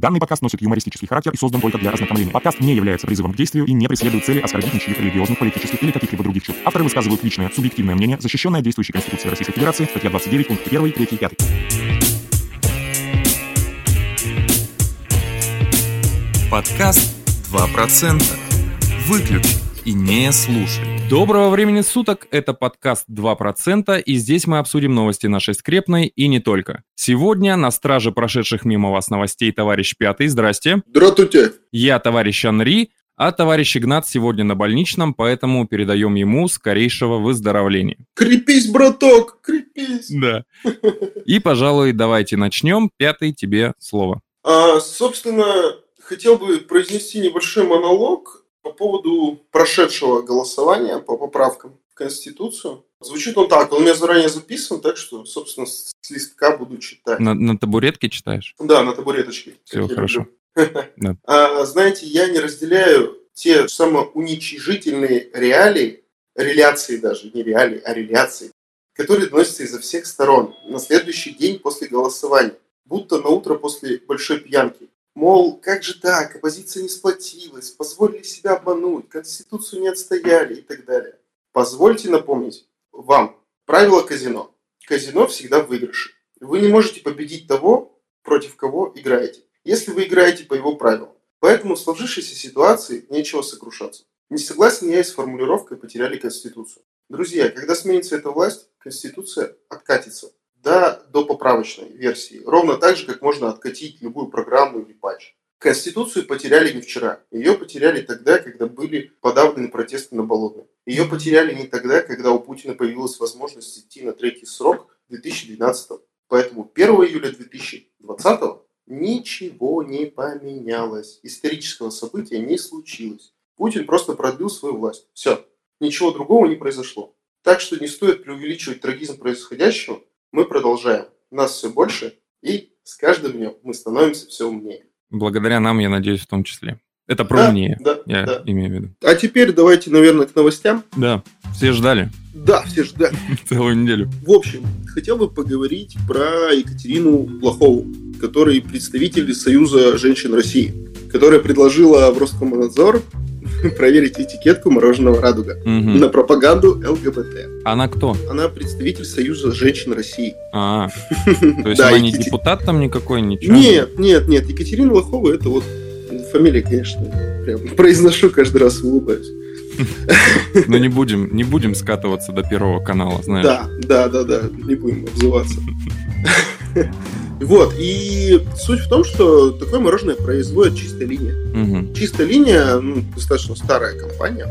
Данный подкаст носит юмористический характер и создан только для ознакомления. Подкаст не является призывом к действию и не преследует цели оскорбить ничьих религиозных, политических или каких-либо других чувств. Авторы высказывают личное, субъективное мнение, защищенное действующей Конституцией Российской Федерации, статья 29, пункт 1, 3, 5. Подкаст 2%. Выключи и не слушай. Доброго времени суток, это подкаст 2%, и здесь мы обсудим новости нашей скрепной и не только. Сегодня на страже прошедших мимо вас новостей товарищ Пятый, здрасте. Здравствуйте. Я товарищ Анри, а товарищ Игнат сегодня на больничном, поэтому передаем ему скорейшего выздоровления. Крепись, браток, крепись. Да. И, пожалуй, давайте начнем. Пятый, тебе слово. А, собственно, хотел бы произнести небольшой монолог по поводу прошедшего голосования по поправкам в Конституцию. Звучит он так, он у меня заранее записан, так что, собственно, с листка буду читать. На, на табуретке читаешь? Да, на табуреточке. Все хорошо. Да. А, знаете, я не разделяю те самоуничижительные реалии, реляции даже, не реалии, а реляции, которые доносятся изо всех сторон на следующий день после голосования, будто на утро после большой пьянки. Мол, как же так, оппозиция не сплотилась, позволили себя обмануть, Конституцию не отстояли и так далее. Позвольте напомнить вам правило казино. Казино всегда в. Вы не можете победить того, против кого играете, если вы играете по его правилам. Поэтому в сложившейся ситуации нечего сокрушаться. Не согласен я и с формулировкой «потеряли Конституцию». Друзья, когда сменится эта власть, Конституция откатится да, до поправочной версии. Ровно так же, как можно откатить любую программу или патч. Конституцию потеряли не вчера. Ее потеряли тогда, когда были подавлены протесты на Болотной. Ее потеряли не тогда, когда у Путина появилась возможность идти на третий срок в 2012. Поэтому 1 июля 2020 ничего не поменялось. Исторического события не случилось. Путин просто продлил свою власть. Все. Ничего другого не произошло. Так что не стоит преувеличивать трагизм происходящего. Мы продолжаем. Нас все больше, и с каждым днем мы становимся все умнее. Благодаря нам, я надеюсь, в том числе. Это про Да, умнее, да, я да. имею в виду. А теперь давайте, наверное, к новостям. Да, все ждали Да, все ждали. целую неделю. В общем, хотел бы поговорить про Екатерину Плахову, который представитель Союза женщин России, которая предложила в Роскомнадзор проверить этикетку мороженого «Радуга» на пропаганду ЛГБТ. Она кто? Она представитель Союза женщин России. А, то есть она не депутат там никакой, ничего? Нет, нет, нет, Екатерина Лохова это вот фамилия, конечно, прям произношу каждый раз улыбаюсь. Ну не будем, не будем скатываться до первого канала, знаешь. Да, да, да, да, не будем обзываться. Вот, и суть в том, что такое мороженое производит чистая линия. Мгм. Чистая линия, ну, достаточно старая компания,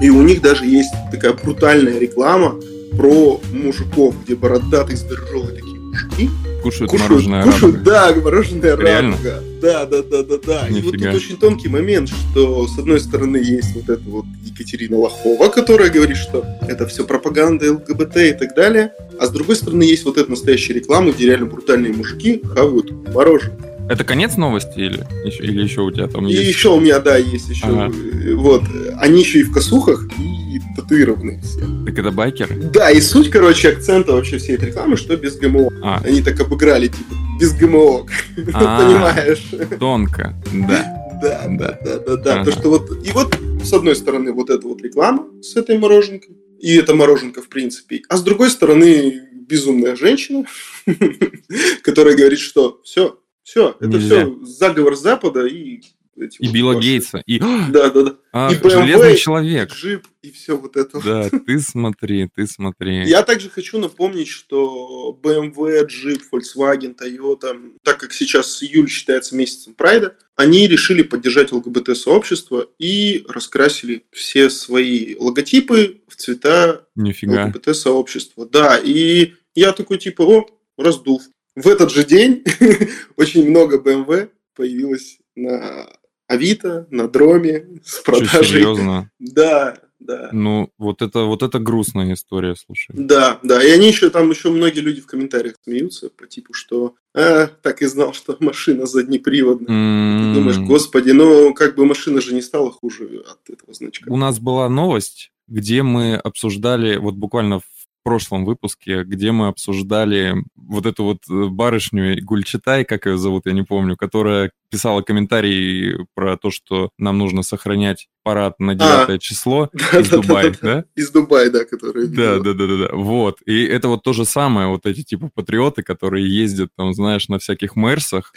и у них даже есть такая брутальная реклама про мужиков, где бородатые здоровые такие мужики Кушают, кушают, мороженое кушают, радуга. да, мороженое Реально? радуга. Да, да, да, да, да. И вот Нифига. тут очень тонкий момент, что с одной стороны есть вот эта вот Екатерина Лохова, которая говорит, что это все пропаганда ЛГБТ и так далее, а с другой стороны есть вот эта настоящая реклама, где реально брутальные мужики хавают мороженое. Это конец новости или еще, или еще у тебя там И есть? еще у меня, да, есть еще, Ага. вот, они еще и в косухах, и татуированные все. Так это байкеры? Да, и суть, короче, акцента вообще всей этой рекламы, что без ГМО. А, Они так обыграли, типа, без ГМО, А. понимаешь? тонко, да. Да, Да. да, да, да. То, что вот, и вот, с одной стороны, вот эта вот реклама с этой мороженкой, и эта мороженка, в принципе, а с другой стороны, безумная женщина, которая говорит, что все, все, это Нельзя. все заговор Запада и... эти И вот Билла ваши- Гейтса, и Да, да, да. а, И BMW, железный человек. Джип и все вот это. Да, ты смотри, ты смотри. Я также хочу напомнить, что BMW, Jeep, Volkswagen, Toyota, так как сейчас июль считается месяцем Прайда, они решили поддержать ЛГБТ-сообщество и раскрасили все свои логотипы в цвета. ЛГБТ-сообщества. Да, и я такой типа, о, раздув. В этот же день очень много BMW появилось на Авито, на Дроме с Что, продажей. серьезно? Да, да. Ну, вот это, вот это грустная история, слушай. Да, да, и они еще там еще многие люди в комментариях смеются по типу, что «А, так и знал, что машина заднеприводная. Ты М, думаешь, господи, ну как бы машина же не стала хуже от этого значка. У нас была новость, где мы обсуждали, вот буквально в прошлом выпуске, где мы обсуждали вот эту вот э, барышню Гульчатай, как ее зовут, я не помню, которая писала комментарий про то, что нам нужно сохранять парад на 9 а, число из Дубая, да? Из Дубая, да, который Да, да, да, да, да. Вот. И это вот то же самое, вот эти типа патриоты, которые ездят там, знаешь, на всяких мерсах,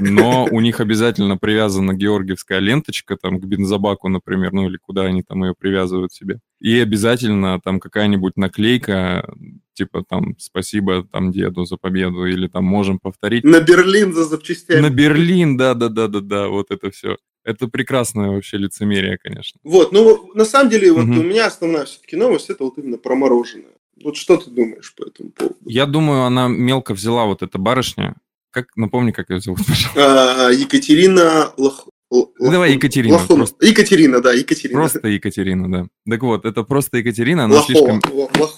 но у них обязательно привязана георгиевская ленточка там к бензобаку, например, ну или куда они там ее привязывают себе. И обязательно там какая-нибудь наклейка типа там спасибо там деду за победу или там можем повторить. На Берлин за запчастями. На Берлин, да, да, да, да, да, вот это все. Это прекрасное вообще лицемерие, конечно. Вот, ну на самом деле вот угу. у меня основная все-таки новость это вот именно про мороженое. Вот что ты думаешь по этому поводу? Я думаю, она мелко взяла вот эта барышня. Как, напомни, как ее зовут, пожалуйста. А, Екатерина Лох... Лох... Давай Екатерина. Лохун. Просто... Екатерина, да, Екатерина. Просто Екатерина, да. Так вот, это просто Екатерина, она Лохова. слишком... Лохова.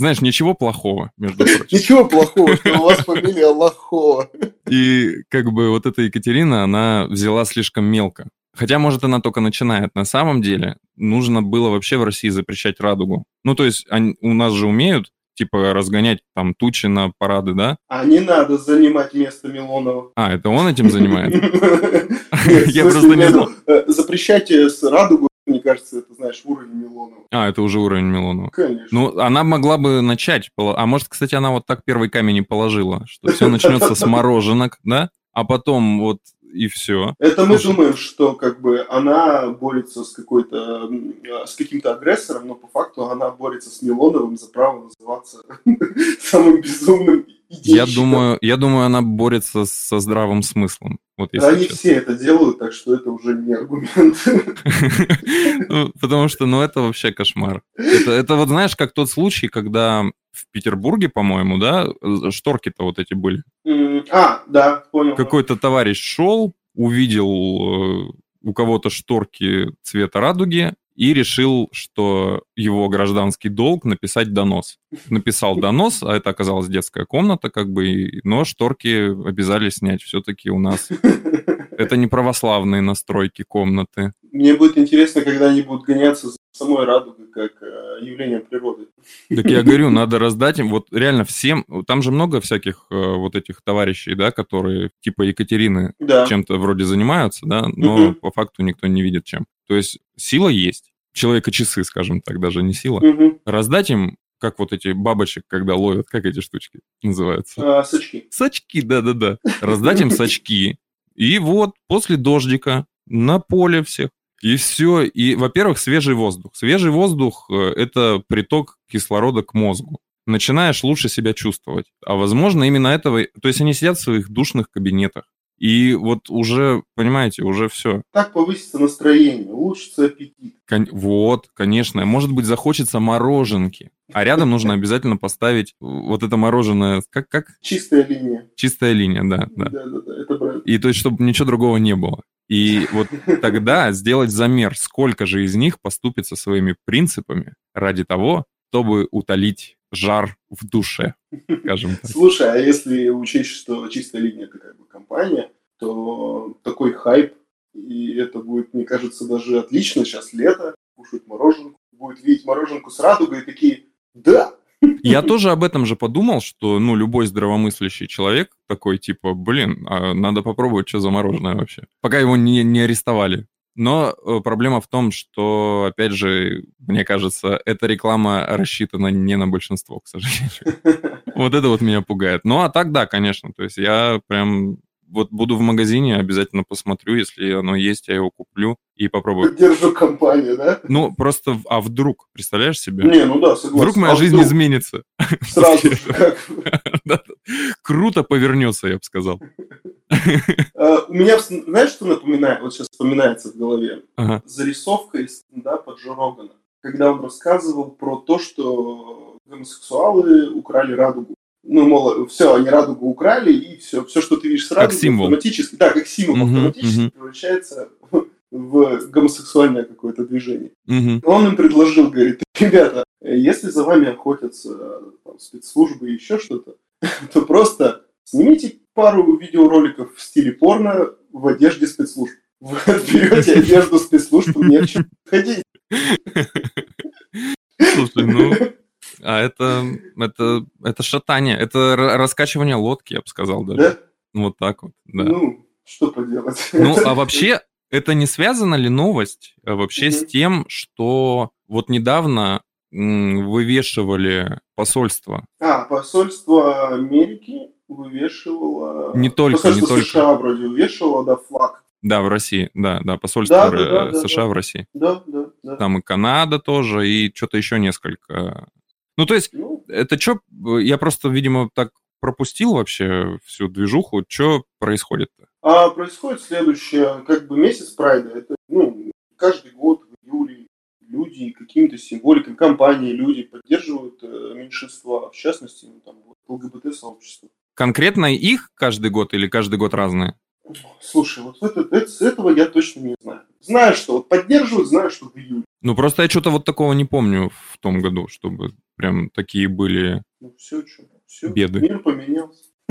Знаешь, ничего плохого, между прочим. Ничего плохого, что у вас фамилия Лохова. И как бы вот эта Екатерина, она взяла слишком мелко. Хотя, может, она только начинает. На самом деле, нужно было вообще в России запрещать радугу. Ну, то есть, они, у нас же умеют, типа, разгонять там тучи на парады, да? А не надо занимать место Милонова. А, это он этим занимает? Я просто не знал. Э, запрещайте с радугу мне кажется, это, знаешь, уровень Милонова. А, это уже уровень Милонова. Конечно. Ну, она могла бы начать, а может, кстати, она вот так первый камень и положила, что все начнется с мороженок, да? А потом вот и все. Это мы думаем, что как бы она борется с какой-то с каким-то агрессором, но по факту она борется с Милоновым за право называться самым безумным я думаю, я думаю, она борется со здравым смыслом. Вот если Они честно. все это делают, так что это уже не аргумент. Ну, потому что, ну, это вообще кошмар. Это, это вот, знаешь, как тот случай, когда в Петербурге, по-моему, да, шторки-то вот эти были. А, да, понял. Какой-то товарищ шел, увидел э, у кого-то шторки цвета радуги, и решил, что его гражданский долг написать донос. Написал донос, а это оказалась детская комната, как бы, но шторки обязали снять все-таки у нас. Это не православные настройки комнаты. Мне будет интересно, когда они будут гоняться за самой радугой, как э, явление природы. Так я говорю, надо раздать им, вот реально всем, там же много всяких э, вот этих товарищей, да, которые типа Екатерины да. чем-то вроде занимаются, да, но угу. по факту никто не видит чем. То есть сила есть. Человека часы, скажем так, даже не сила. Угу. Раздать им как вот эти бабочек, когда ловят, как эти штучки называются? А, сачки. Сачки, да-да-да. Раздать им сачки. И вот после дождика на поле всех. И все. И, во-первых, свежий воздух. Свежий воздух э, – это приток кислорода к мозгу. Начинаешь лучше себя чувствовать. А возможно, именно этого... То есть они сидят в своих душных кабинетах. И вот уже, понимаете, уже все. Так повысится настроение, улучшится аппетит. Кон- вот, конечно. Может быть, захочется мороженки. А рядом нужно обязательно поставить вот это мороженое, как, как? Чистая линия. Чистая линия, да. Да, да, да, да это правильно. И то есть, чтобы ничего другого не было. И вот тогда сделать замер, сколько же из них поступит со своими принципами ради того, чтобы утолить жар в душе, скажем так. Слушай, а если учесть, что чистая линия это как бы компания, то такой хайп, и это будет, мне кажется, даже отлично. Сейчас лето, кушают мороженку, будет видеть мороженку с радугой и такие, да, я тоже об этом же подумал, что, ну, любой здравомыслящий человек такой, типа, блин, а надо попробовать, что за мороженое вообще. Пока его не, не арестовали. Но э, проблема в том, что, опять же, мне кажется, эта реклама рассчитана не на большинство, к сожалению. Вот это вот меня пугает. Ну, а так, да, конечно. То есть я прям вот буду в магазине, обязательно посмотрю, если оно есть, я его куплю и попробую. Держу компанию, да? Ну, просто, а вдруг, представляешь себе? Не, ну да, согласен. Вдруг моя а жизнь вдруг? изменится. Сразу как. Круто повернется, я бы сказал. А, у меня, знаешь, что напоминает, вот сейчас вспоминается в голове? Зарисовка из стендапа Джо Рогана, когда он рассказывал про то, что гомосексуалы украли радугу ну, мол, все, они радугу украли, и все, все, что ты видишь с радугой, автоматически, да, как символ, uh-huh, автоматически uh-huh. превращается в гомосексуальное какое-то движение. Uh-huh. Он им предложил, говорит, ребята, если за вами охотятся там, спецслужбы и еще что-то, то просто снимите пару видеороликов в стиле порно в одежде спецслужб. Вы берете одежду спецслужб, не в чем ходить. Слушай, ну, а это, это, это шатание, это раскачивание лодки, я бы сказал даже. Да? Вот так вот, да. Ну, Что поделать? Ну, а вообще, это не связана ли новость а вообще с Мгм. тем, что вот недавно вывешивали посольство? А, посольство Америки вывешивало... Не только, Посольство не только. США вроде вывешивало, да, флаг. Да, в России, да, да, посольство Да, да, э, да, США да. в России. Да, да, да. Там и Канада тоже, и что-то еще несколько. Ну, то есть, Ну, это что, я просто, видимо, так пропустил вообще всю движуху. Что происходит-то? А происходит следующее, как бы месяц прайда, это, ну, каждый год в июле люди какими-то символиками, компании, люди поддерживают э, меньшинства, в частности, ну, там, ЛГБТ-сообщество. Конкретно их каждый год или каждый год разные? Слушай, вот это, это- с этого я точно не знаю. Знаю, что вот поддерживают, знаю, что в июле. Ну, просто я что-то вот такого не помню в том году, чтобы прям такие были... Ну, все, что, все, Беды. мир поменялся.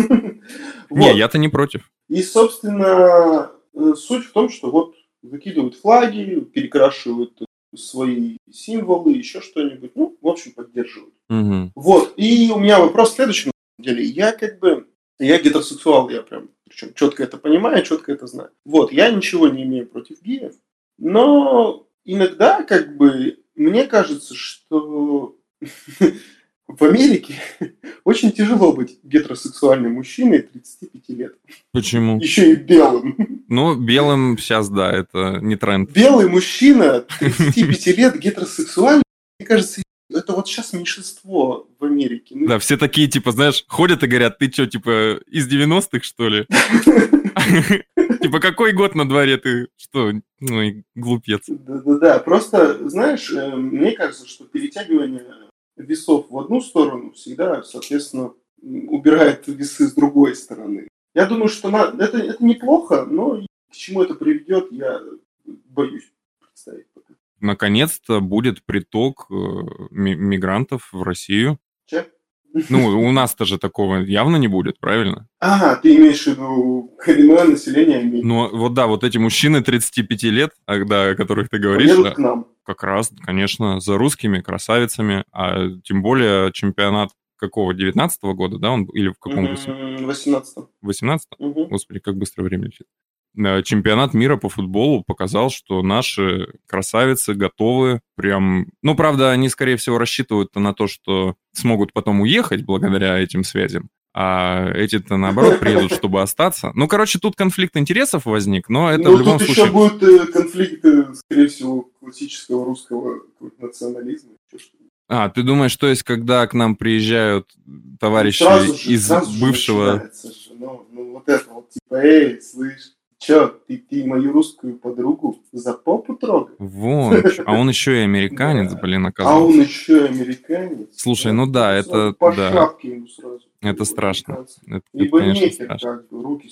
Не, я-то не против. И, собственно, э, суть в том, что вот выкидывают флаги, перекрашивают свои символы, еще что-нибудь. Ну, в общем, поддерживают. Мгм. Вот. И у меня вопрос следующий, на самом деле. Я как бы... Я гетеросексуал, я прям, причем четко это понимаю, четко это знаю. Вот, я ничего не имею против геев, но иногда, как бы, мне кажется, что в Америке очень тяжело быть гетеросексуальным мужчиной 35 лет. Почему? Еще и белым. Ну, белым сейчас, да, это не тренд. Белый мужчина 35 лет гетеросексуальный, мне кажется, это вот сейчас меньшинство в Америке. Ну, Да, все такие, типа, знаешь, ходят и говорят, ты что, типа, из 90-х, что ли? Типа, какой год на дворе ты? Что? Ну, глупец. Да-да-да, просто, знаешь, э, мне кажется, что перетягивание весов в одну сторону всегда, соответственно, убирает весы с другой стороны. Я думаю, что на- это, это неплохо, но к чему это приведет, я боюсь представить. Наконец-то будет приток э, ми- мигрантов в Россию. Ну, у нас-то же такого явно не будет, правильно? А, ты имеешь в виду коренное население Америки? Ну, вот да, вот эти мужчины 35 лет, а, да, о которых ты говоришь, Поедут да, к нам. как раз, конечно, за русскими красавицами, а тем более чемпионат какого, 19 года, да, он или в каком году? М, 18 18 Мгм. Господи, как быстро время летит. Э, Чемпионат мира по футболу показал, что наши красавицы готовы прям... Ну, правда, они, скорее всего, рассчитывают на то, что смогут потом уехать благодаря этим связям. А эти-то, наоборот, приедут, чтобы остаться. Ну, короче, тут конфликт интересов возник, но это ну, в любом тут случае... еще будет э, конфликт, э, скорее всего, классического русского национализма. А, ты думаешь, то есть, когда к нам приезжают товарищи Сразу же- из бывшего... же, ну, ну, вот это вот, типа, эй, слышь, чё, ты, ты мою русскую подругу за попу трогай? Вон, а он еще и американец, блин, А оказался. он еще и американец. Слушай, ну да, это- По да. шапке ему сразу. Это страшно. Это, это, конечно, страшно. как бы руки.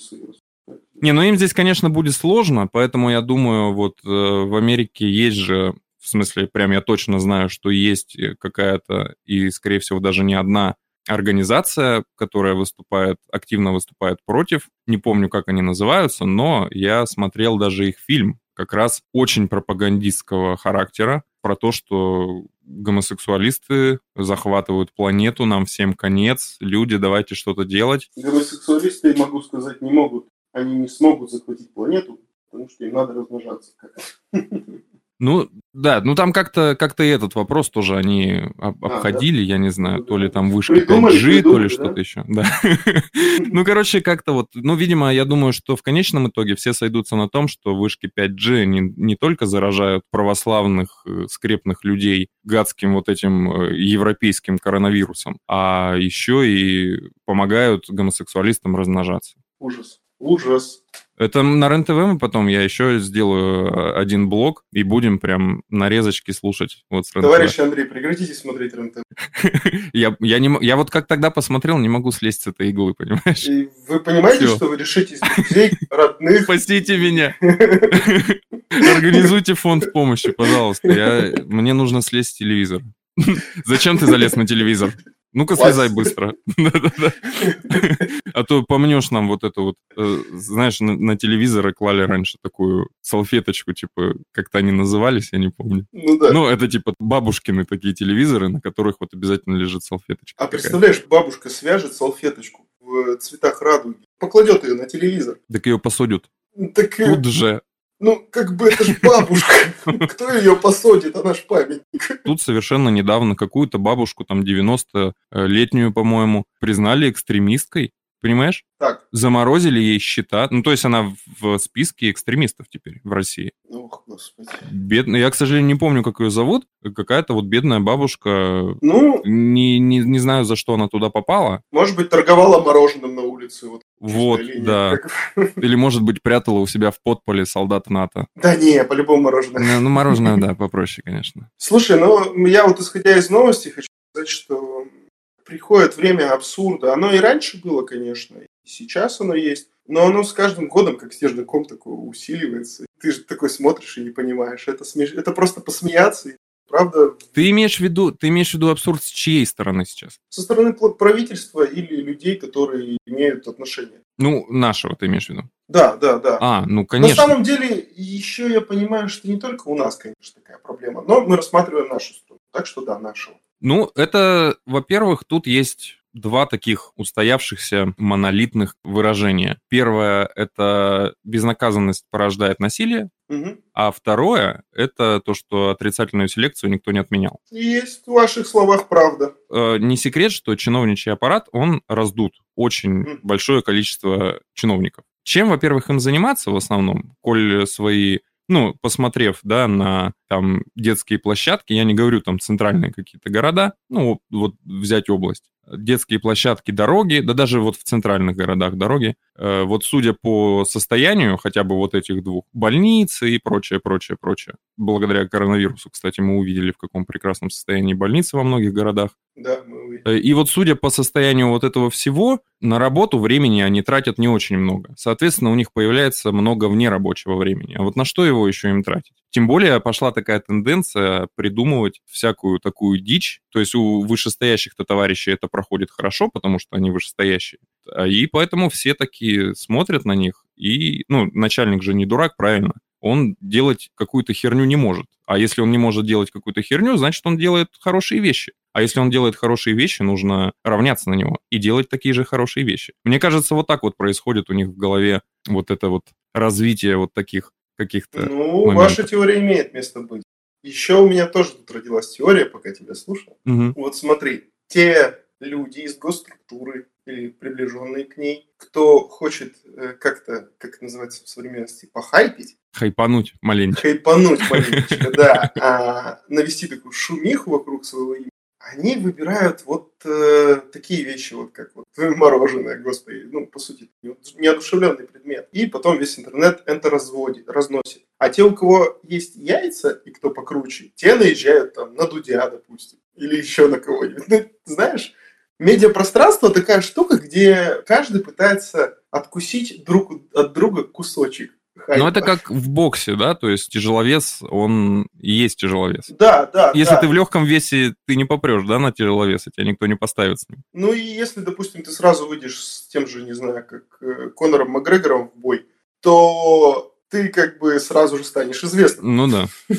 Не, ну им здесь, конечно, будет сложно, поэтому я думаю, вот э, в Америке есть же, в смысле, прям я точно знаю, что есть э, какая-то, и, скорее всего, даже не одна организация, которая выступает, активно выступает против. Не помню, как они называются, но я смотрел даже их фильм, как раз очень пропагандистского характера, про то, что гомосексуалисты захватывают планету, нам всем конец, люди, давайте что-то делать. Гомосексуалисты, могу сказать, не могут. Они не смогут захватить планету, потому что им надо размножаться. Как? Ну, да, ну там как-то как и этот вопрос тоже они об- А, обходили, я не знаю, Ну, то ли да. там вышка Придумали, 5G, то ли да? что-то еще. Да. Ну, короче, как-то вот, ну, видимо, я думаю, что в конечном итоге все сойдутся на том, что вышки 5G не, не только заражают православных э, скрепных людей гадским вот этим э, европейским коронавирусом, а еще и помогают гомосексуалистам размножаться. Ужас. Ужас. Это на РЕН-ТВ мы потом, я еще сделаю э, один блог, и будем прям нарезочки слушать вот с. Товарищ Андрей, прекратите смотреть РЕН-ТВ. Я, я, не, я вот как тогда посмотрел, не могу слезть с этой иглы, понимаешь? И вы понимаете, Всё. что вы лишитесь друзей, родных? Спасите меня! Организуйте фонд помощи, пожалуйста. Я, мне нужно слезть с телевизора. Зачем ты залез на телевизор? Ну-ка, слезай быстро. А то помнешь нам вот это вот, э, знаешь, на, телевизоры клали раньше такую салфеточку, типа, как-то они назывались, я не помню. Ну да. Ну, это типа бабушкины такие телевизоры, на которых вот обязательно лежит салфеточка. А представляешь, бабушка свяжет салфеточку в цветах радуги, покладет ее на телевизор. Так ее посудят. Так, Тут же. Ну, как бы это ж бабушка. Кто ее посадит, она ж памятник. Тут совершенно недавно какую-то бабушку, там 90-летнюю, по-моему, признали экстремисткой. Понимаешь? Так, Заморозили ей счета. Ну, то есть она в списке экстремистов теперь в России. ох, господи. Бедная. Я, к сожалению, не помню, как ее зовут. Какая-то вот бедная бабушка. Ну, Не, не, не знаю, за что она туда попала. может быть, торговала мороженым на улице. Вот, Вот, линия. да. Как- Или, может быть, прятала у себя в подполе солдат НАТО. Да не, по-любому мороженое. Ну, ну, мороженое, да, попроще, конечно. Слушай, ну я вот исходя из новостей хочу сказать, что приходит время абсурда. Оно и раньше было, конечно, и сейчас оно есть, но оно с каждым годом, как снежный ком, такое усиливается. Ты же такой смотришь и не понимаешь. Это, смеш... это просто посмеяться. И, правда, Ты имеешь в виду, ты имеешь в виду абсурд с чьей стороны сейчас? со стороны правительства или людей, которые имеют отношение. Ну, нашего ты имеешь в виду. Да, да, да. А, ну, На конечно. самом деле, еще я понимаю, что не только у нас, конечно, такая проблема, но мы рассматриваем нашу сторону. Так что да, нашего. Ну, это, во-первых, тут есть два таких устоявшихся монолитных выражения. Первое – это безнаказанность порождает насилие, Мгм. а второе – это то, что отрицательную селекцию никто не отменял. Есть в ваших словах правда. Э, Не секрет, что чиновничий аппарат, он раздут. Очень Мгм. большое количество чиновников. Чем, во-первых, им заниматься в основном, коль свои ну, посмотрев, да, на там детские площадки, я не говорю там центральные какие-то города, ну, вот взять область, детские площадки, дороги, да даже вот в центральных городах дороги, э, вот судя по состоянию хотя бы вот этих двух, больницы и прочее, прочее, прочее. Благодаря коронавирусу, кстати, мы увидели, в каком прекрасном состоянии больницы во многих городах. Да, мы увидим. Э, И вот судя по состоянию вот этого всего, на работу времени они тратят не очень много. Соответственно, у них появляется много внерабочего времени. А вот на что его еще им тратить? Тем более пошла такая тенденция придумывать всякую такую дичь. То есть у вышестоящих-то товарищей это проходит хорошо, потому что они вышестоящие. А И поэтому все такие смотрят на них. И, ну, начальник же не дурак, правильно? Он делать какую-то херню не может. А если он не может делать какую-то херню, значит, он делает хорошие вещи. А если он делает хорошие вещи, нужно равняться на него и делать такие же хорошие вещи. Мне кажется, вот так вот происходит у них в голове вот это вот развитие вот таких каких-то... Ну, моментов. ваша теория имеет место быть. Еще у меня тоже тут родилась теория, пока тебя слушал. Мгм. Вот смотри, те люди из госструктуры или приближенные к ней, кто хочет э, как-то, как это называется в современности, похайпить, Хайпануть маленько. хайпануть маленечко, да, а, навести такую шумиху вокруг своего имени, они выбирают вот э, такие вещи, вот как вот мороженое, господи, ну, по сути, неодушевленный предмет. И потом весь интернет это разводит, разносит. А те, у кого есть яйца и кто покруче, те наезжают там на Дудя, допустим, или еще на кого-нибудь. Ну, знаешь, медиапространство такая штука, где каждый пытается откусить друг от друга кусочек. хайпа. Ну, это как в боксе, да, то есть тяжеловес, он и есть тяжеловес. Да, да, Если да. ты в легком весе, ты не попрешь, да, на тяжеловес, и тебя никто не поставит с ним. Ну и если, допустим, ты сразу выйдешь с тем же, не знаю, как э, Конором Макгрегором в бой, то ты как бы сразу же станешь известным. Ну да.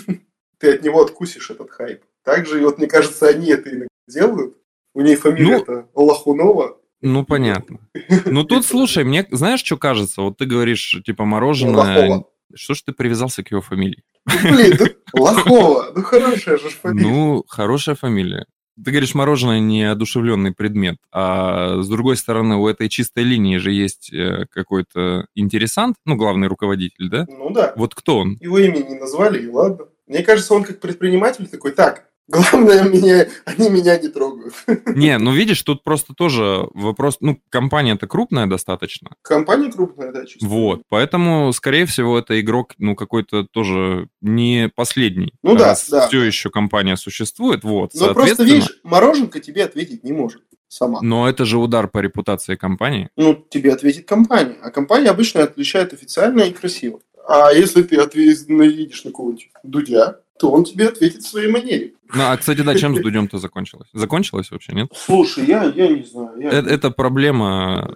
Ты от него откусишь этот хайп. Также, и вот мне кажется, они это иногда делают. У ней фамилия Ну, Лохунова. Ну, понятно. Ну, тут, слушай, мне, знаешь, что кажется? Вот ты говоришь, типа, мороженое... Лохова. Что ж ты привязался к его фамилии? Ну, блин, ну, Лохова. Ну, хорошая же фамилия. Ну, хорошая фамилия. Ты говоришь, мороженое не одушевленный предмет, а с другой стороны, у этой чистой линии же есть э, какой-то интересант, ну, главный руководитель, да? Ну да. Вот кто он? Его имя не назвали, и ладно. Мне кажется, он как предприниматель такой, так, главное, меня, они меня не трогают. Не, ну видишь, тут просто тоже вопрос, ну, компания-то крупная достаточно, Компания крупная, да, чисто. вот, поэтому, скорее всего, это игрок, ну, какой-то тоже не последний. Ну да, да. Все еще компания существует, вот, Но просто, соответственно- видишь, мороженка тебе ответить не может сама. Но это же удар по репутации компании. Ну, тебе ответит компания. А компания обычно отличает официально и красиво. А если ты наедешь на кого-нибудь Дудя, то он тебе ответит в своей манере. Ну, а, кстати, да, чем с Дудем-то закончилось? Закончилось вообще, нет? Слушай, я, я не знаю. Я... Э- Это проблема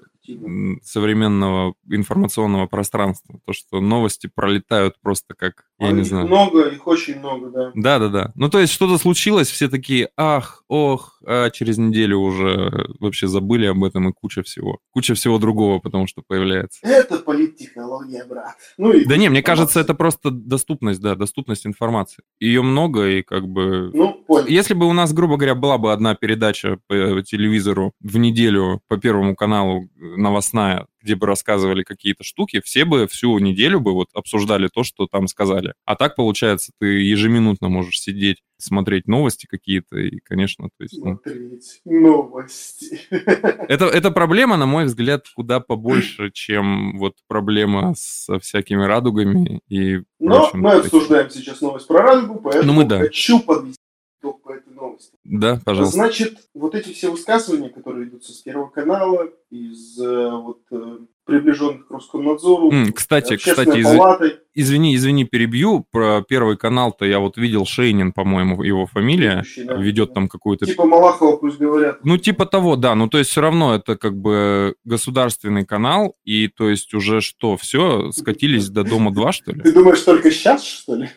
современного информационного пространства. То, что новости пролетают просто как, я А не их знаю. много, их очень много, да. Да, да, да. Ну, то есть что-то случилось, все такие, ах, ох, а через неделю уже вообще забыли об этом и куча всего. Куча всего другого, потому что появляется. Это политтехнология, брат. Ну и Да не, мне кажется, это просто доступность, да, доступность информации. Ее много, и как бы... Ну, понял. Если бы у нас, грубо говоря, была бы одна передача по телевизору в неделю по Первому каналу э, новостная, где бы рассказывали какие-то штуки, все бы всю неделю бы вот обсуждали то, что там сказали. А так, получается, ты ежеминутно можешь сидеть, смотреть новости какие-то, и, конечно, то есть... ну, Смотреть новости. это, эта проблема, на мой взгляд, куда побольше, чем вот проблема со всякими радугами и Но прочим мы обсуждаем сейчас новость про Радугу, поэтому Ну, мы да. хочу подвести итог по этой новости. Да, пожалуйста. Значит, вот эти все высказывания, которые идут с Первого канала, из э, вот, э, приближенных к Роскомнадзору, кстати, кстати, из- палатой, Извини, извини, перебью. Про Первый канал-то я вот видел Шейнин, по-моему, его фамилия. Ведущий, да. Ведет там какую-то... типа Малахова пусть говорят. Ну, типа того, да. Ну, то есть все равно это как бы государственный канал, и то есть уже что, все, скатились до Дома-2, что ли? Ты думаешь, только сейчас, что ли?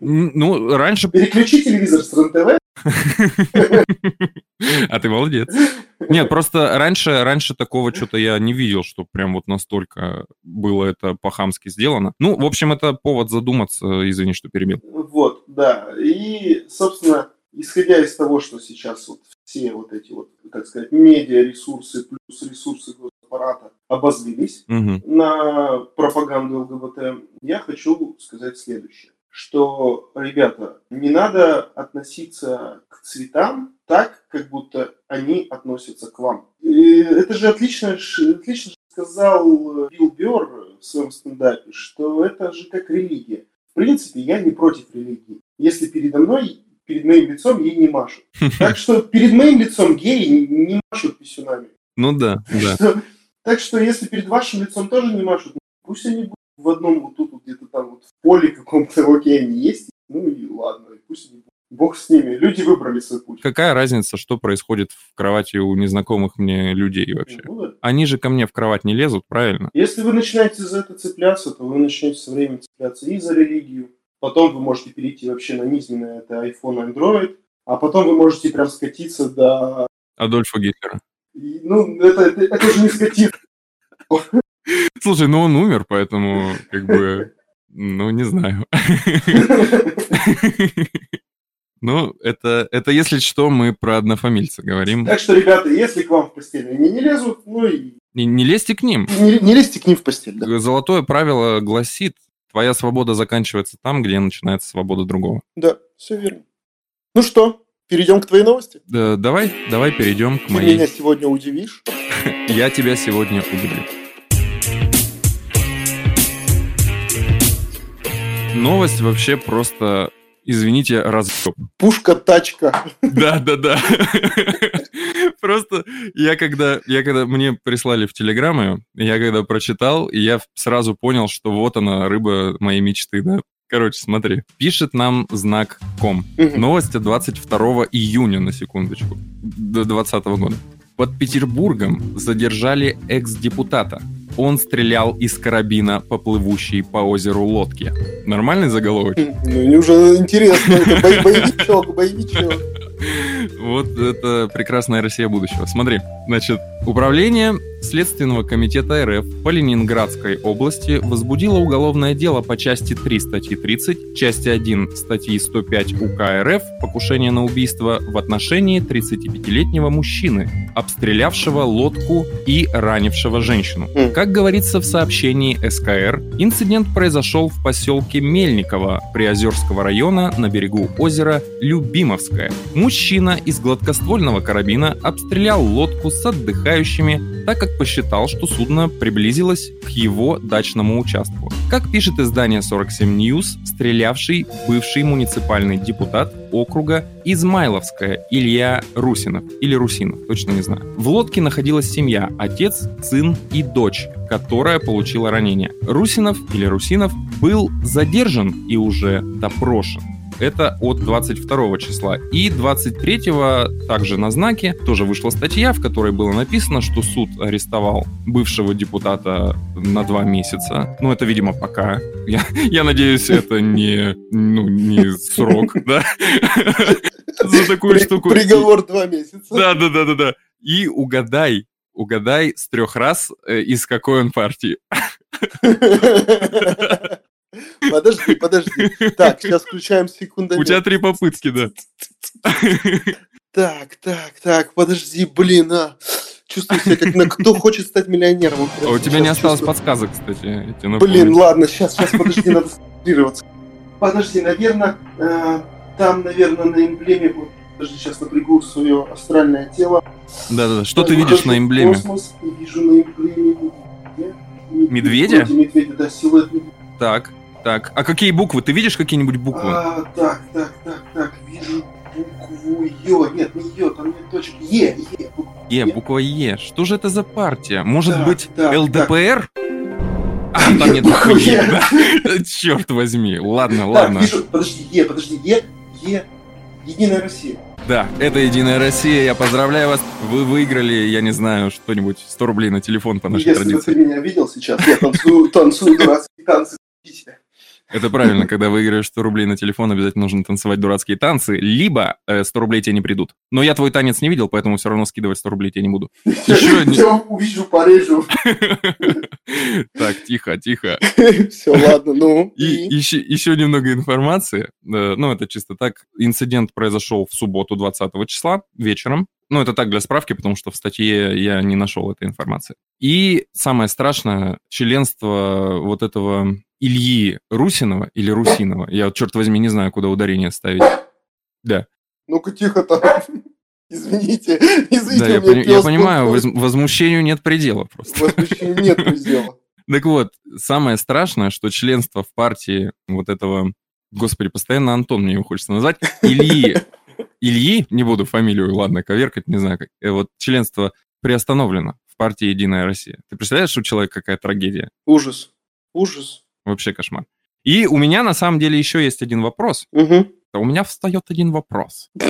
Ну, раньше... Переключи телевизор с РЕН-ТВ. А ты молодец. Нет, просто раньше, раньше такого что-то я не видел, что прям вот настолько было это по-хамски сделано. Ну, в общем, это повод задуматься, извини, что перебил. Вот, да. И, собственно, исходя из того, что сейчас вот все вот эти вот, так сказать, медиа-ресурсы плюс ресурсы госаппарата обозлились Мгм. на пропаганду ЛГБТ, я хочу сказать следующее. Что, ребята, не надо относиться к цветам так, как будто они относятся к вам. И это же отлично, отлично сказал Билл Бёрр в своем стендапе, что это же как религия. В принципе, я не против религии. Если передо мной, перед моим лицом ей не машут. Так что перед моим лицом геи не, машут писюнами. Ну да, да. так что если перед вашим лицом тоже не машут, ну, пусть они будут в одном вот тут вот где-то там вот в поле каком-то, окей, они есть, ну и ладно, и пусть они. Бог с ними, люди выбрали свой путь. Какая разница, что происходит в кровати у незнакомых мне людей вообще? Ну да. Они же ко мне в кровать не лезут, правильно? Если вы начинаете за это цепляться, то вы начнете со временем цепляться и за религию, потом вы можете перейти вообще на низменное, это iPhone, Android, а потом вы можете прям скатиться до... Адольфа Гитлера. и, Ну, это, это, это уже не скатиться. Слушай, ну он умер, поэтому как бы, ну не знаю. Ну, это, это если что, мы про однофамильца говорим. Так что, ребята, если к вам в постель они не лезут, ну и Не, не лезьте к ним. не, не лезьте к ним в постель. Да, Золотое правило гласит, твоя свобода заканчивается там, где начинается свобода другого. да все верно. Ну что, перейдем к твоей новости? Да, давай, давай перейдем к Ты моей. меня сегодня удивишь. Я тебя сегодня удивлю. Новость вообще просто, извините, разъеб. Пушка-тачка. Да, да, да. Просто я когда, я когда мне прислали в Телеграм ее, я когда прочитал, я сразу понял, что вот она, рыба моей мечты, да. Короче, смотри. Пишет нам знак ком. Мгм. Новости 22 июня, на секундочку, 2020 года. Под Петербургом задержали экс-депутата. Он стрелял из карабина по плывущей по озеру лодке. Нормальный заголовок? Ну, уже интересно, это боевичок, боевичок. Вот это прекрасная Россия будущего. Смотри, значит, управление Следственного комитета РФ по Ленинградской области возбудило уголовное дело по части 3 статьи 30, части 1 статьи 105 УК РФ «Покушение на убийство» в отношении 35-летнего мужчины, обстрелявшего лодку и ранившего женщину. Мгм. Как говорится в сообщении СКР, инцидент произошел в поселке Мельниково Приозерского района на берегу озера Любимовское. Мужчина из гладкоствольного карабина обстрелял лодку с отдыхающими, так как посчитал, что судно приблизилось к его дачному участку. Как пишет издание 47 News, стрелявший бывший муниципальный депутат округа Измайловская Илья Русинов или Русинов, точно не знаю. В лодке находилась семья, отец, сын и дочь, которая получила ранение. Русинов или Русинов был задержан и уже допрошен. Это от 22 числа. И 23 также на знаке тоже вышла статья, в которой было написано, что суд арестовал бывшего депутата на два месяца. Ну, это, видимо, пока. Я, я надеюсь, это не, ну, не срок, да? За такую штуку. Приговор два месяца. Да, да, да, да, да. И угадай, угадай с трех раз, э, из какой он партии. Подожди. Так, сейчас включаем секунду. У тебя три попытки, да. Так, так, так, подожди, блин, а. Чувствую себя как на кто хочет стать миллионером. А у тебя не осталось подсказок, кстати. Блин, ладно, сейчас, сейчас, подожди, надо сконцентрироваться. Подожди, наверное, э, там, наверное, на эмблеме, подожди, сейчас напрягу свое астральное тело. Да-да-да, что ты видишь на эмблеме? Космос, вижу на эмблеме медведя. Медведя, да, силуэт медведя. Так, так. А какие буквы? Ты видишь какие-нибудь буквы? А, так, так, так, так, вижу букву Ё. Нет, не Ё, там нет точек. Е, Е. Е, буква Е. Что же это за партия? Может так, быть, так, ЛДПР? Так. А, там нет буквы Е. Черт возьми. Ладно, ладно. Вижу, подожди, Е, подожди, Е, Е. Единая Россия. Да, это Единая Россия. Я поздравляю вас. Вы выиграли, я не знаю, что-нибудь 100 рублей на телефон по нашей Если традиции. Если бы ты меня видел сейчас, я танцую, танцую дурацкие танцы. Это правильно, когда выиграешь 100 рублей на телефон, обязательно нужно танцевать дурацкие танцы, либо 100 э, рублей тебе не придут. Но я твой танец не видел, поэтому все равно скидывать 100 рублей тебе не буду. Я увижу, порежу. Так, тихо, тихо. Все, ладно, ну. И еще, еще немного информации. Э, ну, это чисто так. Инцидент произошел в субботу 20 числа вечером. Ну, это так для справки, потому что в статье я не нашел этой информации. И самое страшное, членство вот этого Ильи Русинова или Русинова. Я, черт возьми, не знаю, куда ударение ставить. Да. Ну-ка, тихо там. Извините, извините. Да, я, пони- я понимаю, воз- возмущению нет предела просто. Возмущению нет предела. Так вот, самое страшное, что членство в партии вот этого, господи, постоянно Антон мне его хочется назвать, Ильи, Ильи, не буду фамилию, ладно, коверкать, не знаю как, э, вот членство приостановлено в партии «Единая Россия». Ты представляешь, у человека какая трагедия? Ужас, ужас. Вообще кошмар. И у меня на самом деле еще есть один вопрос. Угу. У меня встает один вопрос.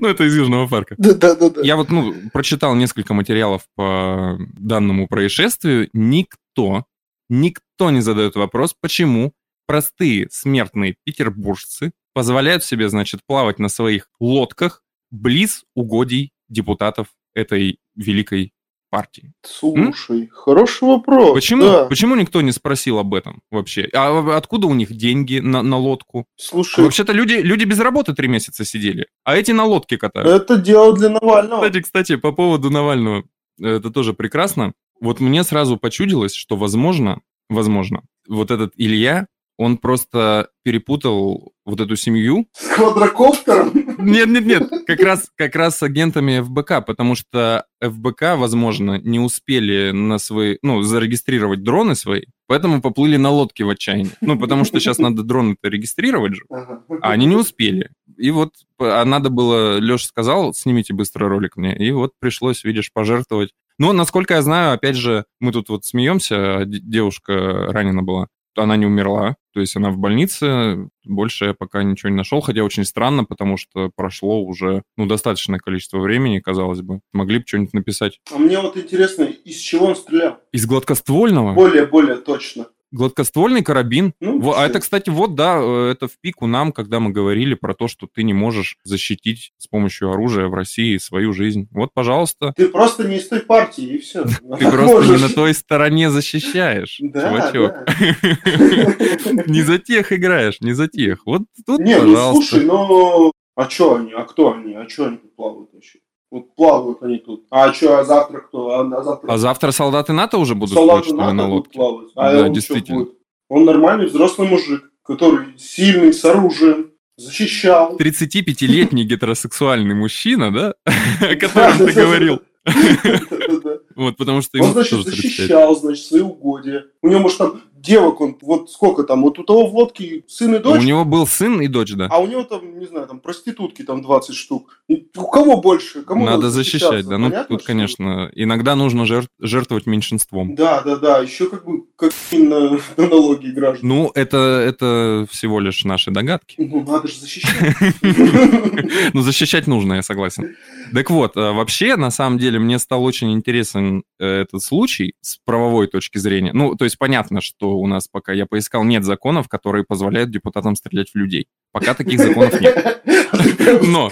Ну, это из Южного парка. Да, да, да, да. Я вот, ну, прочитал несколько материалов по данному происшествию. Никто, никто не задает вопрос, почему простые смертные петербуржцы позволяют себе, значит, плавать на своих лодках близ угодий депутатов этой великой партии. Слушай, М? хороший вопрос. Почему, да. почему никто не спросил об этом вообще? А откуда у них деньги на, на лодку? Слушай. Вообще-то люди, люди без работы три месяца сидели, а эти на лодке катают. Это дело для Навального. Кстати, кстати, по поводу Навального, это тоже прекрасно. Вот мне сразу почудилось, что возможно, возможно, вот этот Илья, он просто перепутал вот эту семью. С квадрокоптером? Нет, нет, нет, как раз, как раз с агентами ФБК, потому что ФБК, возможно, не успели на свои, ну, зарегистрировать дроны свои, поэтому поплыли на лодке в отчаянии. Ну, потому что сейчас надо дроны-то регистрировать же, а они не успели. И вот а надо было, Леша сказал, снимите быстро ролик мне, и вот пришлось, видишь, пожертвовать. Но, насколько я знаю, опять же, мы тут вот смеемся, девушка ранена была она не умерла, то есть она в больнице, больше я пока ничего не нашел, хотя очень странно, потому что прошло уже ну, достаточное количество времени, казалось бы. Могли бы что-нибудь написать. А мне вот интересно, из чего он стрелял? Из гладкоствольного? Более-более точно. Гладкоствольный карабин. Ну, а это, кстати, вот, да, э, это в пику нам, когда мы говорили про то, что ты не можешь защитить с помощью оружия в России свою жизнь. Вот, пожалуйста. Ты просто не из той партии, и все. Ты просто не на той стороне защищаешь, чувачок. Не за тех играешь, не за тех. Вот тут, Не, ну слушай, ну... А что они? А кто они? А что они плавают вообще? Вот плавают они тут. А что, а завтра кто? А, а, завтра... а завтра солдаты НАТО уже будут солдаты НАТО на лодке? плавать. А да, действительно. Он нормальный взрослый мужик, который сильный, с оружием, защищал. 35-летний гетеросексуальный мужчина, да? О котором ты говорил. Вот, потому что Он, значит, защищал, значит, свои угодья. У него, может, там девок он, вот сколько там, вот у того в лодке сын и дочь, У него был сын и дочь, да. а у него там, не знаю, там проститутки там 20 штук. И У кого больше? Кому Надо защищать, да. Ну, Понятно, тут, что- конечно, иногда нужно жер- жертвовать меньшинством. Да, да, да, еще как бы как на, на налоги граждан. Ну, это, это всего лишь наши догадки. Ну, надо же защищать. Ну, защищать нужно, я согласен. Так вот, э, вообще, на самом деле, мне стал очень интересен э, этот случай с правовой точки зрения. Ну, то есть понятно, что у нас пока, я поискал, нет законов, которые позволяют депутатам стрелять в людей. Пока таких законов нет. Но.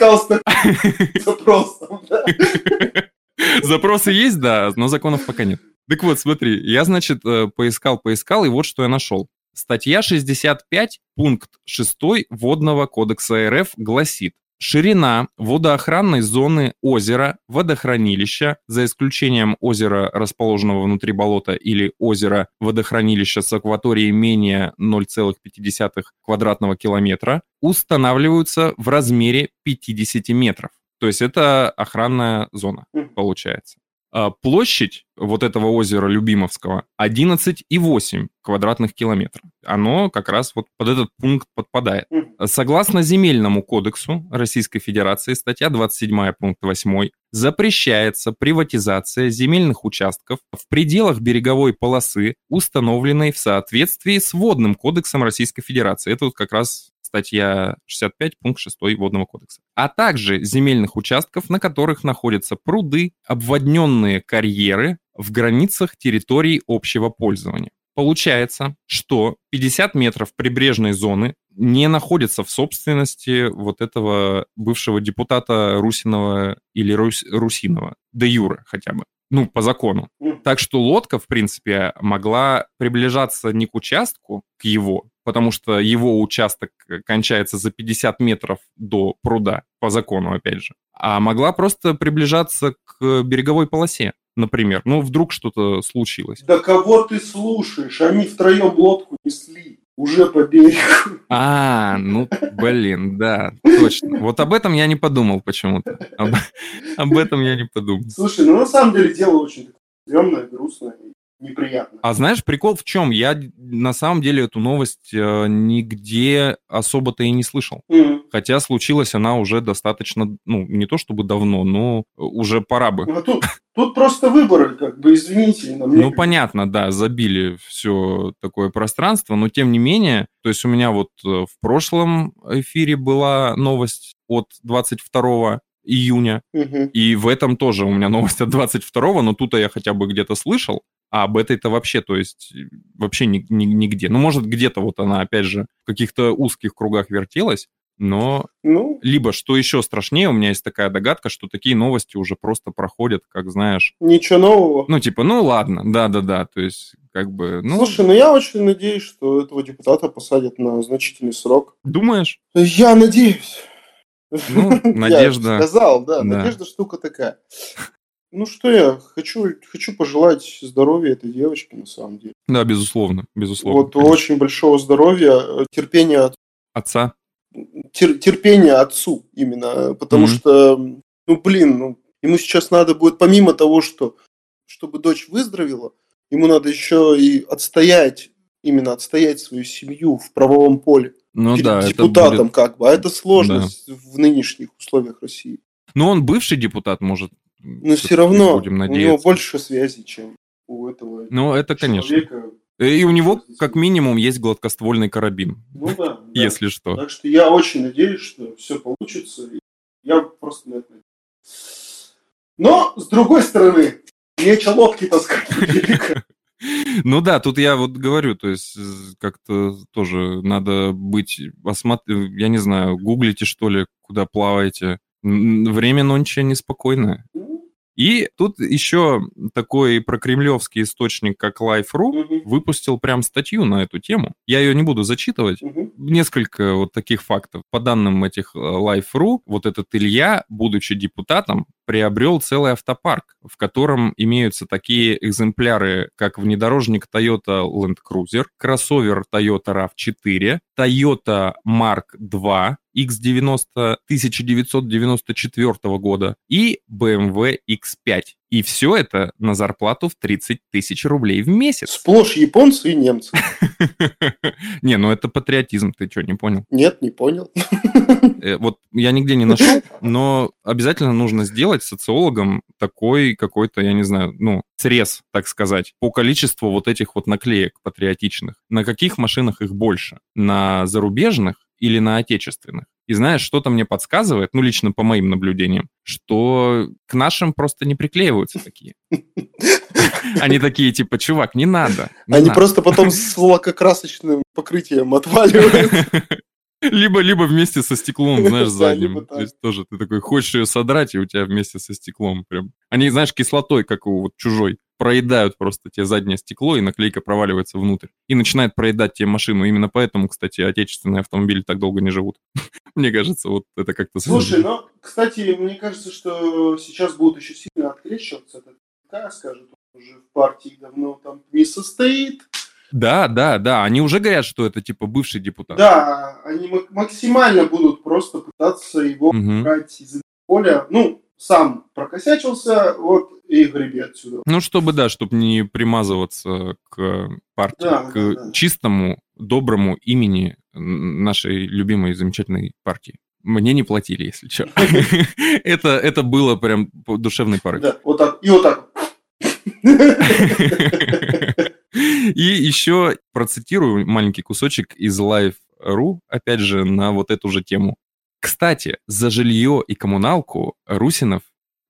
Запросы есть, да, но законов пока нет. Так вот, смотри, я, значит, э, поискал, поискал, и вот что я нашел. Статья 65, пункт 6 Водного кодекса РФ гласит, Ширина водоохранной зоны озера, водохранилища, за исключением озера, расположенного внутри болота, или озера водохранилища с акваторией менее 0,5 квадратного километра, устанавливаются в размере 50 метров. То есть это охранная зона, получается. А Площадь вот этого озера Любимовского 11,8 квадратных километров. Оно как раз вот под этот пункт подпадает. Согласно Земельному кодексу Российской Федерации, статья 27, пункт 8, запрещается приватизация земельных участков в пределах береговой полосы, установленной в соответствии с Водным кодексом Российской Федерации. Это вот как раз статья 65, пункт 6 Водного кодекса. А также земельных участков, на которых находятся пруды, обводненные карьеры в границах территорий общего пользования. Получается, что 50 метров прибрежной зоны не находятся в собственности вот этого бывшего депутата Русинова или Рус- Русинова, де юре хотя бы, ну, по закону. Мгм. Так что лодка, в принципе, могла приближаться не к участку, к его, потому что его участок кончается за 50 метров до пруда, по закону, опять же, а могла просто приближаться к береговой полосе, например. Ну, вдруг что-то случилось. Да кого ты слушаешь? Они втроем лодку несли. Уже по берегу. А, ну, блин, да, точно. Вот об этом я не подумал почему-то. Об, об этом я не подумал. Слушай, ну на самом деле дело очень стрёмное, грустное неприятное. А знаешь, прикол в чем? Я на самом деле эту новость э, нигде особо-то и не слышал. Мгм. Хотя случилась она уже достаточно, ну, не то чтобы давно, но уже пора бы. А тут, тут просто выборы, как бы, извините. мне Ну, понятно, да, забили все такое пространство, но тем не менее, то есть у меня вот э, в прошлом эфире была новость от 22 июня, Мгм. и в этом тоже у меня новость от 22 но тут я хотя бы где-то слышал, а об этой-то вообще, то есть э, вообще ни- ни- нигде. Ну, может, где-то вот она, опять же, в каких-то узких кругах вертелась, но Ну, либо, что еще страшнее, у меня есть такая догадка, что такие новости уже просто проходят, как знаешь, ничего нового. ну, типа, ну ладно, да-да-да, то есть, как бы, ну, Слушай, ну я очень надеюсь, что этого депутата посадят на значительный срок. думаешь? Я надеюсь. Ну, надежда. Я сказал, да, Да. надежда штука такая. Ну что я, хочу, хочу пожелать здоровья этой девочке, на самом деле. Да, безусловно, безусловно. Вот конечно. очень большого здоровья, э, терпения, от- Отца. тер- терпения отцу именно, потому Мгм. что, ну блин, ну, ему сейчас надо будет, помимо того, что чтобы дочь выздоровела, ему надо еще и отстоять, именно отстоять свою семью в правовом поле. Ну перед да, это депутатом будет... как бы, а это сложность в нынешних условиях России. Ну, он бывший депутат, может. Но все равно Будем у него надеяться. больше связей, чем у этого Ну, это, конечно. человека. И у него, как минимум, есть гладкоствольный карабин, Ну да, да. если что. Так что я очень надеюсь, что все получится. Я просто на это надеюсь. Но, с другой стороны, нечего лодки таскать. Ну да, тут я вот говорю, то есть э, как-то тоже надо быть осмат... я не знаю, гуглите что ли, куда плаваете. Время нонче неспокойное. И тут еще такой прокремлевский источник, как Life.ru, мгм, выпустил прям статью на эту тему. Я ее не буду зачитывать. мгм. Несколько вот таких фактов. По данным этих э, Life.ru, вот этот Илья, будучи депутатом, приобрел целый автопарк, в котором имеются такие экземпляры, как внедорожник Toyota Land Cruiser, кроссовер Toyota RAV4, Toyota Mark II X90 1994 года и BMW X5. И все это на зарплату в 30 тысяч рублей в месяц. Сплошь японцы и немцы. Не, ну это патриотизм, ты что, не понял? Нет, не понял. Э, Вот я нигде не нашел, но обязательно нужно сделать социологам такой какой-то, я не знаю, ну, срез, так сказать, по количеству вот этих вот наклеек патриотичных. На каких машинах их больше? На зарубежных или на отечественных? И знаешь, что-то мне подсказывает, ну, лично по моим наблюдениям, что к нашим просто не приклеиваются такие. Они такие, типа, чувак, не надо. не Они надо». просто потом с лакокрасочным покрытием отваливают. Либо, либо вместе со стеклом, знаешь, задним. То есть тоже ты такой хочешь ее содрать, и у тебя вместе со стеклом прям. Они, знаешь, кислотой, как у вот чужой, проедают просто тебе заднее стекло, и наклейка проваливается внутрь. И начинает проедать тебе машину. Именно поэтому, кстати, отечественные автомобили так долго не живут. Мне кажется, вот это как-то... Слушай, ну, кстати, мне кажется, что сейчас будут еще сильно открещиваться от этого. Скажут, уже в партии давно там не состоит. Да, да, да. Они уже говорят, что это типа бывший депутат. Да, они мак- максимально будут просто пытаться его Мгм. убрать из поля. Ну, сам прокосячился, вот и греби отсюда. Ну, чтобы, да, чтобы не примазываться к партии, Да, к да, да. чистому, доброму имени нашей любимой замечательной партии. Мне не платили, если что. Это, это было прям по душевной порыв. Да, вот так, и вот так. И еще процитирую маленький кусочек из Live.ru, опять же, на вот эту же тему. Кстати, за жилье и коммуналку Русинов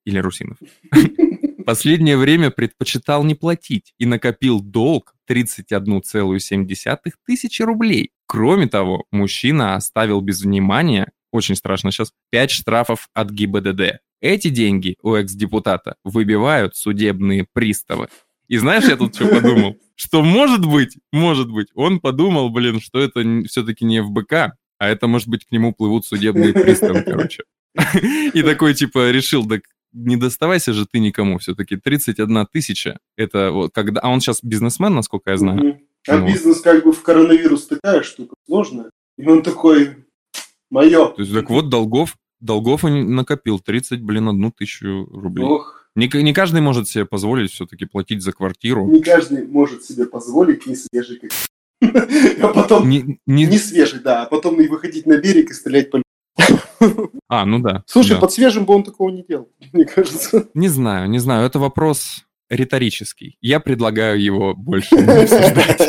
или Русинов последнее время предпочитал не платить и накопил долг 31,7 тысячи рублей. Кроме того, мужчина оставил без внимания, очень страшно сейчас, 5 штрафов от ГИБДД. Эти деньги у экс-депутата выбивают судебные приставы. И знаешь, я тут что подумал? Что может быть, может быть, он подумал, блин, что это все-таки не ФБК, а это, может быть, к нему плывут судебные приставы, короче. И такой, типа, решил, так не доставайся же ты никому все-таки. 31 тысяча, это вот когда... А он сейчас бизнесмен, насколько я знаю. А бизнес как бы в коронавирус такая штука сложная. И он такой, мое. То есть, так вот, долгов, долгов он накопил 30, блин, одну тысячу рублей. Ох, Не, не каждый может себе позволить все-таки платить за квартиру. не каждый может себе позволить не свежий как А потом, Не, не- не свежий, да, а потом и выходить на берег и стрелять по А, ну да. Слушай, да. под свежим бы он такого не делал, мне кажется. Не знаю, не знаю. Это вопрос риторический. Я предлагаю его больше не обсуждать.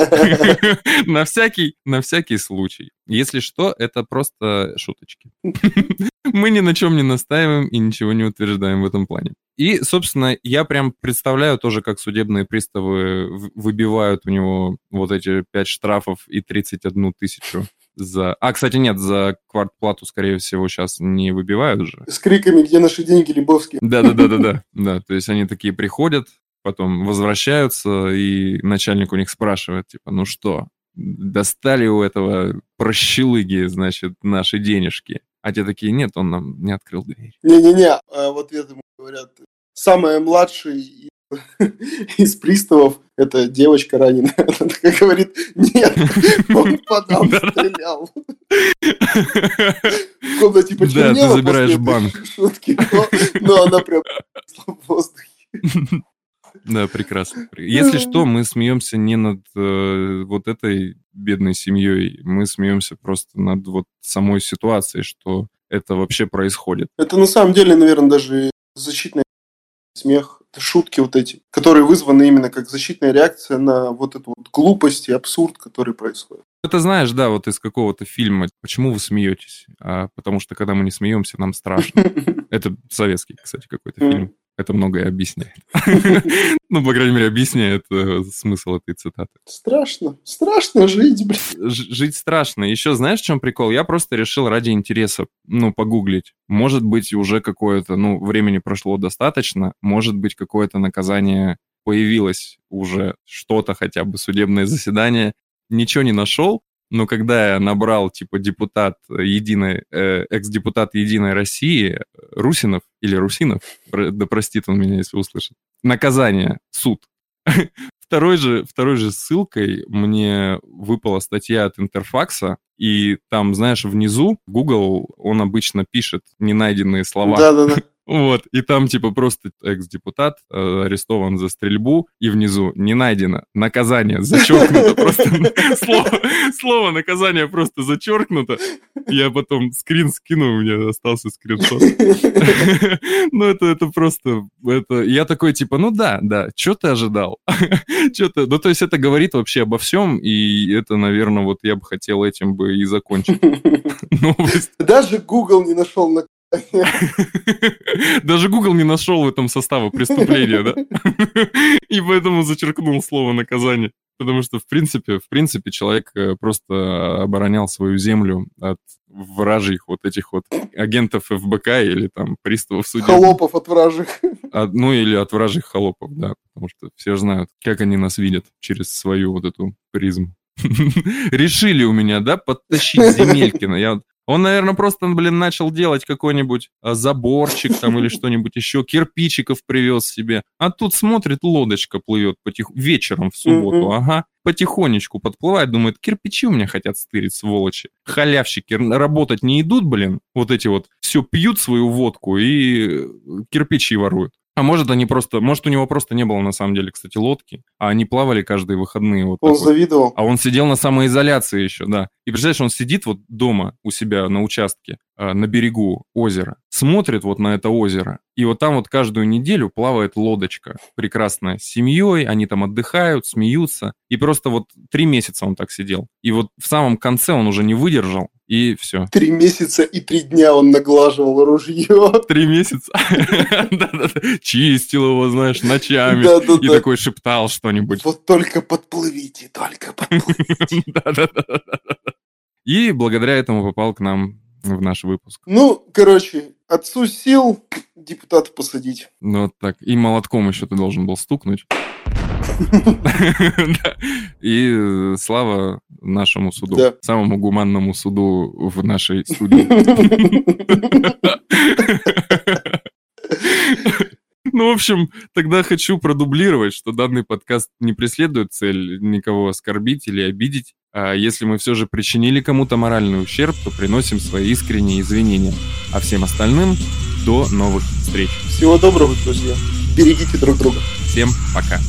На всякий, на всякий случай. Если что, это просто шуточки. Мы ни на чем не настаиваем и ничего не утверждаем в этом плане. И, собственно, я прям представляю тоже, как судебные приставы выбивают у него вот эти 5 штрафов и 31 тысячу за... А, кстати, нет, за квартплату, скорее всего, сейчас не выбивают же. С криками, где наши деньги, Лебовские. Да, да, да, да, да. Да, то есть они такие приходят, потом возвращаются, и начальник у них спрашивает, типа, ну что, достали у этого прощелыги, значит, наши денежки? А те такие, нет, он нам не открыл дверь. Не-не-не, а в ответ ему говорят, самая младшая из, приставов это девочка раненая. Она такая говорит, нет, он по нам стрелял. В комнате Да, ты забираешь банк. шутки, но она прям в воздухе. Да, прекрасно. Если что, мы смеемся не над э, вот этой бедной семьей, мы смеемся просто над вот самой ситуацией, что это вообще происходит. Это на самом деле, наверное, даже защитный смех, это шутки вот эти, которые вызваны именно как защитная реакция на вот эту вот глупость и абсурд, который происходит. Это знаешь, да, вот из какого-то фильма. Почему вы смеетесь? А, потому что когда мы не смеемся, нам страшно. Это советский, кстати, какой-то фильм. Это многое объясняет. Ну, по крайней мере, объясняет э, смысл этой цитаты. Страшно, страшно жить, блин. Жить страшно. Еще знаешь, в чем прикол? Я просто решил ради интереса, ну, погуглить. Может быть, уже какое-то, ну, времени прошло достаточно. Может быть, какое-то наказание появилось уже, что-то хотя бы, судебное заседание. Ничего не нашел, но когда я набрал, типа, депутат единой, э, экс-депутат Единой России, э, Русинов или Русинов, да простит он меня, если услышит, наказание, суд, второй же, второй же ссылкой мне выпала статья от Интерфакса, и там, знаешь, внизу Google, он обычно пишет ненайденные слова. Да-да-да. Вот, и там типа просто экс-депутат э, арестован за стрельбу, и внизу не найдено наказание, зачеркнуто просто слово, наказание просто зачеркнуто. Я потом скрин скину, у меня остался скриншот. Ну это, это просто, это, я такой типа, ну да, да, что ты ожидал? Что ты, ну то есть это говорит вообще обо всем, и это, наверное, вот я бы хотел этим бы и закончить новость. Даже Google не нашел на Даже Google не нашел в этом состава преступления, да? И поэтому зачеркнул слово наказание. Потому что, в принципе, в принципе, человек э, просто оборонял свою землю от вражьих вот этих вот агентов ФБК или там приставов судеб. Холопов от вражих. А, ну, или от вражьих холопов, да. Потому что все знают, как они нас видят через свою вот эту призму. Решили у меня, да, подтащить Земелькина. Я он, наверное, просто, блин, начал делать какой-нибудь а, заборчик там или что-нибудь еще, кирпичиков привез себе. А тут смотрит, лодочка плывет потих... вечером в субботу, ага. Потихонечку подплывает, думает, кирпичи у меня хотят стырить, сволочи. Халявщики работать не идут, блин, вот эти вот, все пьют свою водку и кирпичи воруют. А может, они просто, может, у него просто не было на самом деле, кстати, лодки, а они плавали каждые выходные. Вот Он такой. завидовал. А он сидел на самоизоляции еще, да. И представляешь, он сидит вот дома у себя на участке, э, на берегу озера, смотрит вот на это озеро, и вот там вот каждую неделю плавает лодочка прекрасная с семьей, они там отдыхают, смеются. И просто вот три месяца он так сидел. И вот в самом конце он уже не выдержал, и все. Три месяца и три дня он наглаживал ружье. Три месяца. Чистил его, знаешь, ночами. И такой шептал что-нибудь. Вот только подплывите, только подплывите. И благодаря этому попал к нам в наш выпуск. Ну, короче, отцу сил депутата посадить. Ну, вот так. И молотком еще ты должен был стукнуть. И э, слава нашему суду, самому гуманному суду в нашей студии. Ну, в общем, тогда хочу продублировать, что данный подкаст не преследует цель никого оскорбить или обидеть. А если мы все же причинили кому-то моральный ущерб, то приносим свои искренние извинения. А всем остальным до новых встреч. Всего доброго, друзья. Берегите друг друга. Всем пока.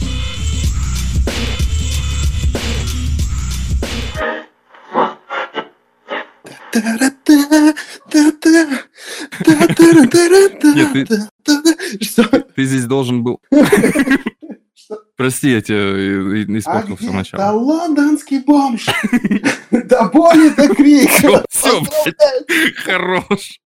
Ты- здесь должен был... Прости, я тебя э, э, А испортил все начало. лондонский бомж. До боли, до крика. Блядь. Хорош.